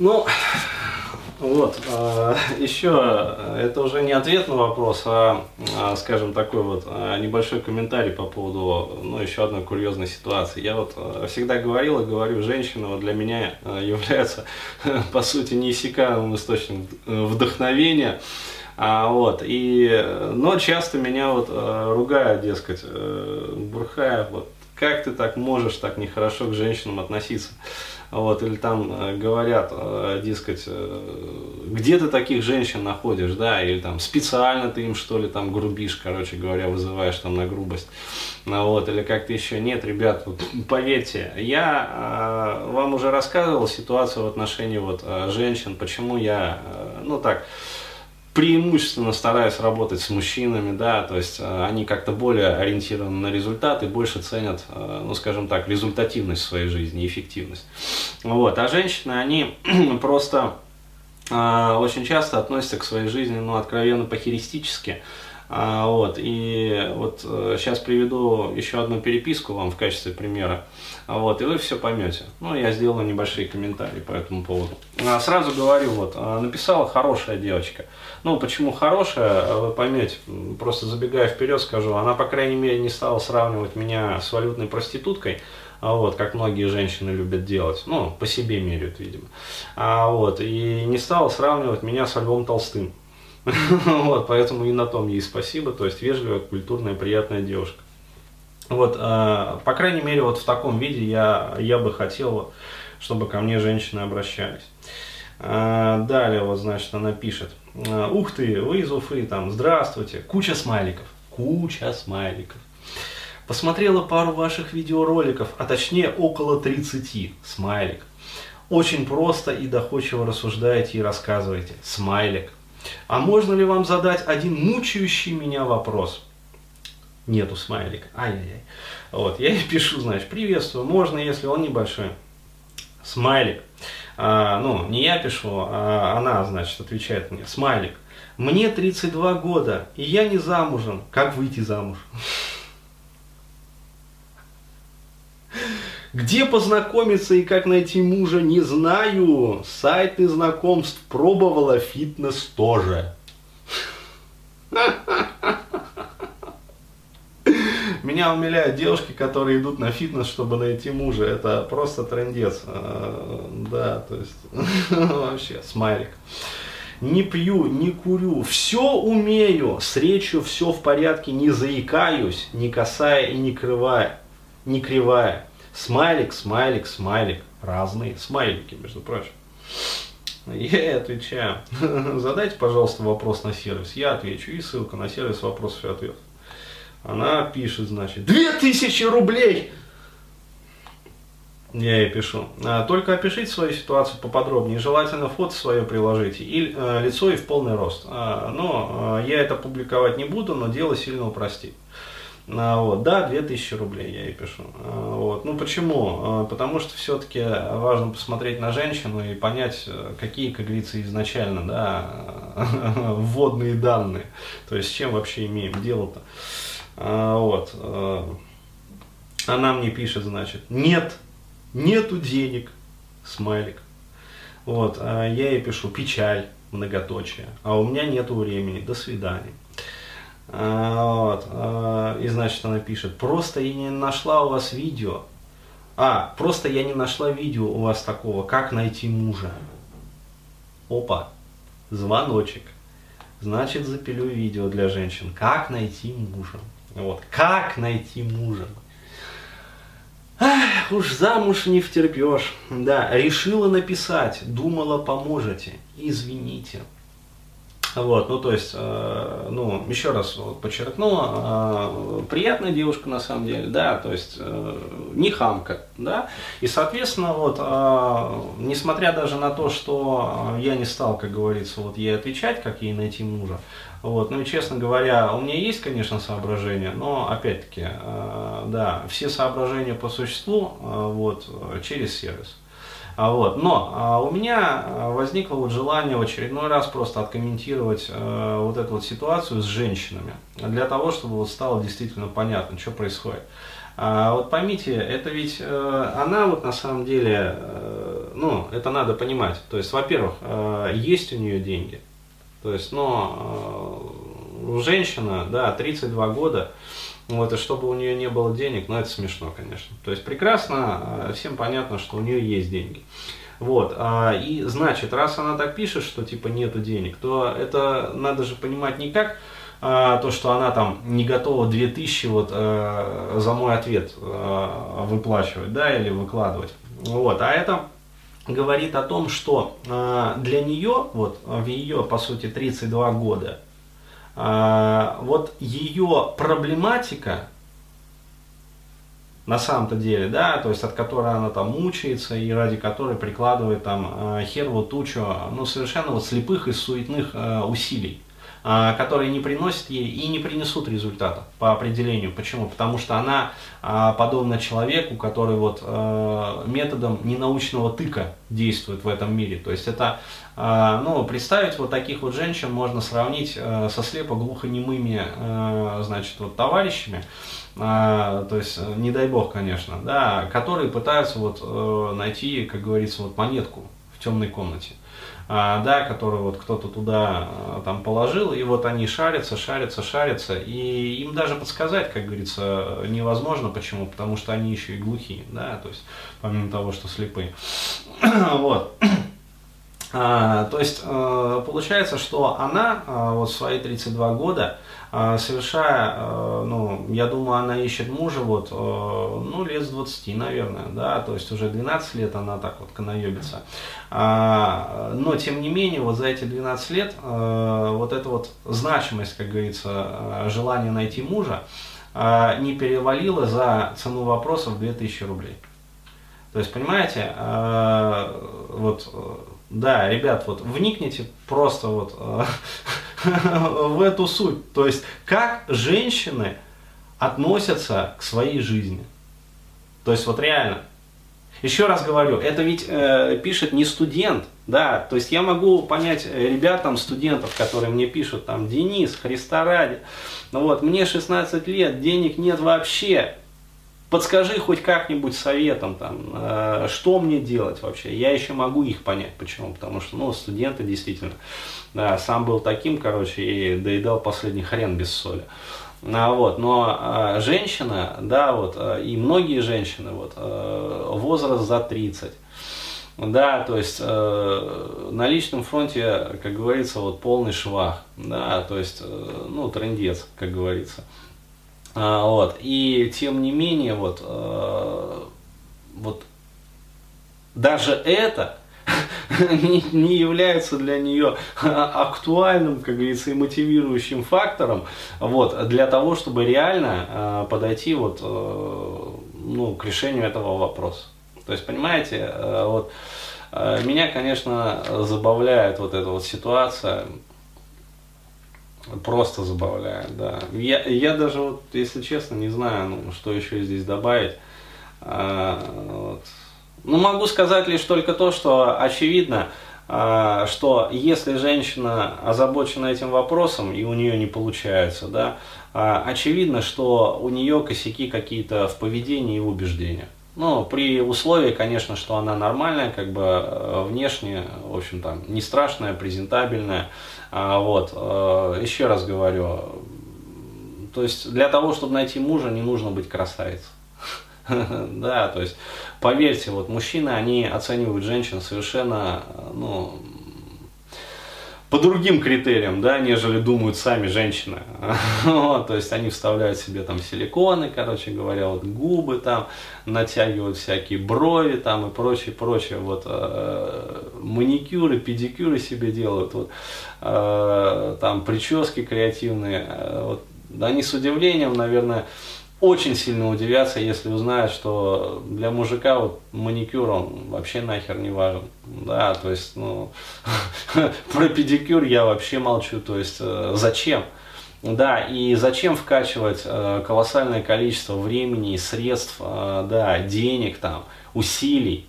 Ну, вот, а, еще, это уже не ответ на вопрос, а, а, скажем, такой вот а, небольшой комментарий по поводу, ну, еще одной курьезной ситуации. Я вот всегда говорил и говорю, женщина вот для меня является, по сути, неиссякаемым источником вдохновения. А, вот, и, но часто меня вот ругают, дескать, э, Бурхаев, вот, как ты так можешь так нехорошо к женщинам относиться? Вот, или там э, говорят, э, дескать, э, где ты таких женщин находишь, да, или там специально ты им что ли там грубишь, короче говоря, вызываешь там на грубость, ну, вот, или как-то еще. Нет, ребят, вот, поверьте, я вам уже рассказывал ситуацию в отношении вот женщин, почему я, ну так, преимущественно стараюсь работать с мужчинами, да, то есть э, они как-то более ориентированы на результаты, больше ценят, э, ну, скажем так, результативность в своей жизни, эффективность. Вот, а женщины, они просто э, очень часто относятся к своей жизни, ну, откровенно похеристически, а, вот, и вот сейчас приведу еще одну переписку вам в качестве примера. Вот, и вы все поймете. Ну, я сделаю небольшие комментарии по этому поводу. А, сразу говорю, вот, а, написала хорошая девочка. Ну, почему хорошая, вы поймете. Просто забегая вперед скажу, она, по крайней мере, не стала сравнивать меня с валютной проституткой, вот, как многие женщины любят делать, ну, по себе меряют, видимо, а, вот, и не стала сравнивать меня с Львом Толстым, вот, поэтому и на том ей спасибо, то есть вежливая, культурная, приятная девушка. Вот, э, по крайней мере, вот в таком виде я, я бы хотел, чтобы ко мне женщины обращались. Э, далее, вот, значит, она пишет. Э, Ух ты, вы из Уфы, там, здравствуйте, куча смайликов, куча смайликов. Посмотрела пару ваших видеороликов, а точнее около 30, смайлик. Очень просто и доходчиво рассуждаете и рассказываете, смайлик. А можно ли вам задать один мучающий меня вопрос? нету смайлика. Ай-яй-яй. Вот, я ей пишу, значит, приветствую, можно, если он небольшой. Смайлик. А, ну, не я пишу, а она, значит, отвечает мне. Смайлик. Мне 32 года, и я не замужем. Как выйти замуж? Где познакомиться и как найти мужа, не знаю. Сайты знакомств пробовала, фитнес тоже. Меня умиляют девушки, которые идут на фитнес, чтобы найти мужа. Это просто трендец. А, да, то есть вообще смайлик. Не пью, не курю, все умею, с речью все в порядке, не заикаюсь, не касая и не крывая, не кривая. Смайлик, смайлик, смайлик. Разные смайлики, между прочим. Я отвечаю. Задайте, пожалуйста, вопрос на сервис. Я отвечу. И ссылка на сервис вопросов и ответов. Она пишет, значит, 2000 рублей! Я ей пишу. «А, только опишите свою ситуацию поподробнее. Желательно фото свое приложите. И э, лицо и в полный рост. А, но э, я это публиковать не буду, но дело сильно упростит. А, вот, да, 2000 рублей я ей пишу. А, вот. Ну почему? А, потому что все-таки важно посмотреть на женщину и понять, какие, как говорится, изначально да, вводные данные. То есть с чем вообще имеем дело-то. А, вот. А, она мне пишет, значит, нет, нету денег, смайлик. Вот, я ей пишу, печаль, многоточие, а у меня нету времени, до свидания. А, вот, а, и значит она пишет, просто я не нашла у вас видео, а, просто я не нашла видео у вас такого, как найти мужа. Опа, звоночек. Значит, запилю видео для женщин. Как найти мужа. Вот. Как найти мужа? Ах, уж замуж не втерпешь. Да, решила написать, думала поможете. Извините. Вот, ну то есть, э, ну еще раз вот, подчеркну, э, приятная девушка на самом деле, да, то есть э, не хамка, да, и соответственно вот, э, несмотря даже на то, что я не стал, как говорится, вот ей отвечать, как ей найти мужа, вот, ну и честно говоря, у меня есть, конечно, соображения, но опять-таки, э, да, все соображения по существу, э, вот, через сервис. А вот. Но а, у меня а, возникло вот желание в очередной раз просто откомментировать э, вот эту вот ситуацию с женщинами, для того, чтобы вот стало действительно понятно, что происходит. А, вот поймите, это ведь э, она вот на самом деле, э, ну, это надо понимать. То есть, во-первых, э, есть у нее деньги. То есть, но э, женщина, да, 32 года, вот, и чтобы у нее не было денег, ну, это смешно, конечно. То есть, прекрасно, всем понятно, что у нее есть деньги. Вот, а, и значит, раз она так пишет, что типа нету денег, то это надо же понимать не как а, то, что она там не готова 2000 вот а, за мой ответ а, выплачивать, да, или выкладывать. Вот, а это говорит о том, что а, для нее, вот в ее, по сути, 32 года, а, вот ее проблематика, на самом-то деле, да, то есть от которой она там мучается и ради которой прикладывает там э, херву тучу, ну, совершенно вот слепых и суетных э, усилий, которые не приносят ей и не принесут результата по определению. Почему? Потому что она подобна человеку, который вот методом ненаучного тыка действует в этом мире. То есть это, ну, представить вот таких вот женщин можно сравнить со слепо-глухонемыми, значит, вот товарищами, а, то есть, э, не дай бог, конечно, да, которые пытаются вот э, найти, как говорится, вот монетку в темной комнате, а, да, которую вот кто-то туда э, там положил, и вот они шарятся, шарятся, шарятся, и им даже подсказать, как говорится, невозможно, почему, потому что они еще и глухие, да, то есть, помимо того, что слепые, вот. А, то есть получается, что она вот в свои 32 года а, совершая, э, ну, я думаю, она ищет мужа вот, э, ну, лет с 20, наверное, да, то есть уже 12 лет она так вот канаебится. А, но, тем не менее, вот за эти 12 лет э, вот эта вот значимость, как говорится, желание найти мужа не перевалила за цену вопросов 2000 рублей. То есть, понимаете, вот, да, ребят, вот вникните просто вот в эту суть. То есть, как женщины относятся к своей жизни. То есть, вот реально. Еще раз говорю, это ведь э, пишет не студент, да, то есть я могу понять э, ребят, там, студентов, которые мне пишут, там, Денис, Христа ради, ну вот, мне 16 лет, денег нет вообще, подскажи хоть как-нибудь советом, там, э, что мне делать вообще. Я еще могу их понять. Почему? Потому что, ну, студенты действительно, да, сам был таким, короче, и доедал последний хрен без соли. А, вот, но а, женщина, да, вот, а, и многие женщины, вот, а, возраст за 30, да, то есть э, на личном фронте, как говорится, вот полный швах, да, то есть, э, ну, трендец, как говорится. А, вот. И тем не менее, вот, э, вот даже это не, не является для нее актуальным, как говорится, и мотивирующим фактором вот, для того, чтобы реально э, подойти вот, э, ну, к решению этого вопроса. То есть, понимаете, э, вот, э, меня, конечно, забавляет вот эта вот ситуация, Просто забавляет, да. Я, я даже, вот, если честно, не знаю, ну, что еще здесь добавить. А, вот. Ну, могу сказать лишь только то, что очевидно, а, что если женщина озабочена этим вопросом и у нее не получается, да, а, очевидно, что у нее косяки какие-то в поведении и в убеждениях. Ну, при условии, конечно, что она нормальная, как бы э, внешне, в общем, там, не страшная, презентабельная. А, вот, э, еще раз говорю, то есть для того, чтобы найти мужа, не нужно быть красавицей. Да, то есть, поверьте, вот мужчины, они оценивают женщин совершенно, ну, по другим критериям, да, нежели думают сами женщины. Вот, то есть они вставляют себе там силиконы, короче говоря, вот губы там, натягивают всякие брови там и прочее, прочее, вот э, маникюры, педикюры себе делают, вот, э, там прически креативные, э, вот, они с удивлением, наверное, очень сильно удивятся, если узнают, что для мужика вот маникюр он вообще нахер не важен. Да, то есть, ну, про педикюр я вообще молчу, то есть, э, зачем? Да, и зачем вкачивать э, колоссальное количество времени, средств, э, да, денег там, усилий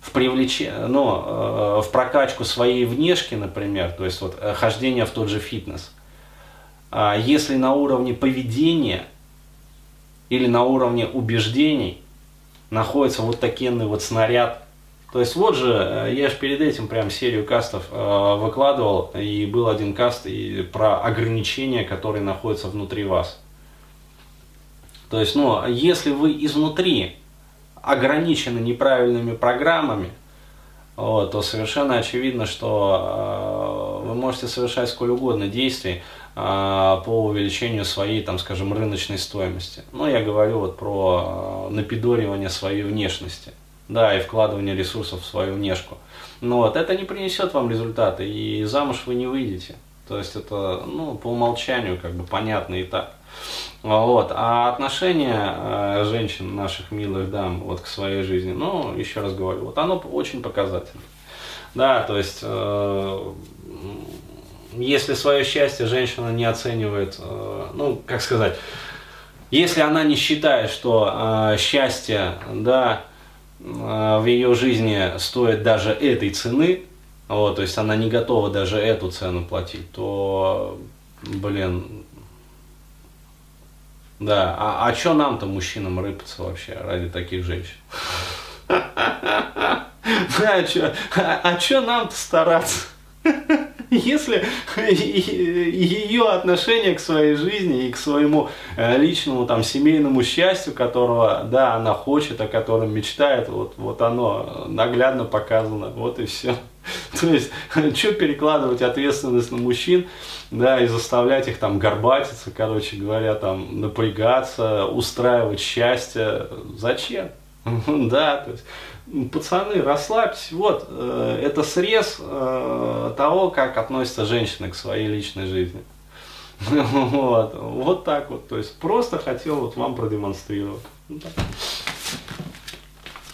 в привлечение, ну, э, в прокачку своей внешки, например, то есть вот э, хождение в тот же фитнес. А если на уровне поведения или на уровне убеждений находится вот такенный вот снаряд, То есть вот же, э, я же перед этим прям серию кастов э, выкладывал, и был один каст и про ограничения, которые находятся внутри вас. То есть, ну, если вы изнутри ограничены неправильными программами, вот, то совершенно очевидно, что э, вы можете совершать сколь угодно действий по увеличению своей, там, скажем, рыночной стоимости. Ну, я говорю вот про э, напидоривание своей внешности, да, и вкладывание ресурсов в свою внешку. Но вот, это не принесет вам результаты, и замуж вы не выйдете. То есть это, ну, по умолчанию, как бы, понятно и так. Вот. А отношение э, женщин, наших милых дам, вот к своей жизни, ну, еще раз говорю, вот оно очень показательно. Да, то есть, э, если свое счастье женщина не оценивает, э, ну, как сказать, если она не считает, что э, счастье, да, э, в ее жизни стоит даже этой цены, вот, то есть она не готова даже эту цену платить, то, блин, да, а, а что нам-то, мужчинам, рыпаться вообще ради таких женщин? Да, а что а, а нам-то стараться? Если ее отношение к своей жизни и к своему э, личному там семейному счастью, которого, да, она хочет, о котором мечтает, вот, вот оно наглядно показано, вот и все. То есть, что перекладывать ответственность на мужчин, да, и заставлять их там горбатиться, короче говоря, там напрягаться, устраивать счастье. Зачем? Да, то есть, пацаны, расслабьтесь. Вот, э, это срез э, того, как относится женщина к своей личной жизни. Вот, вот так вот. То есть, просто хотел вот вам продемонстрировать.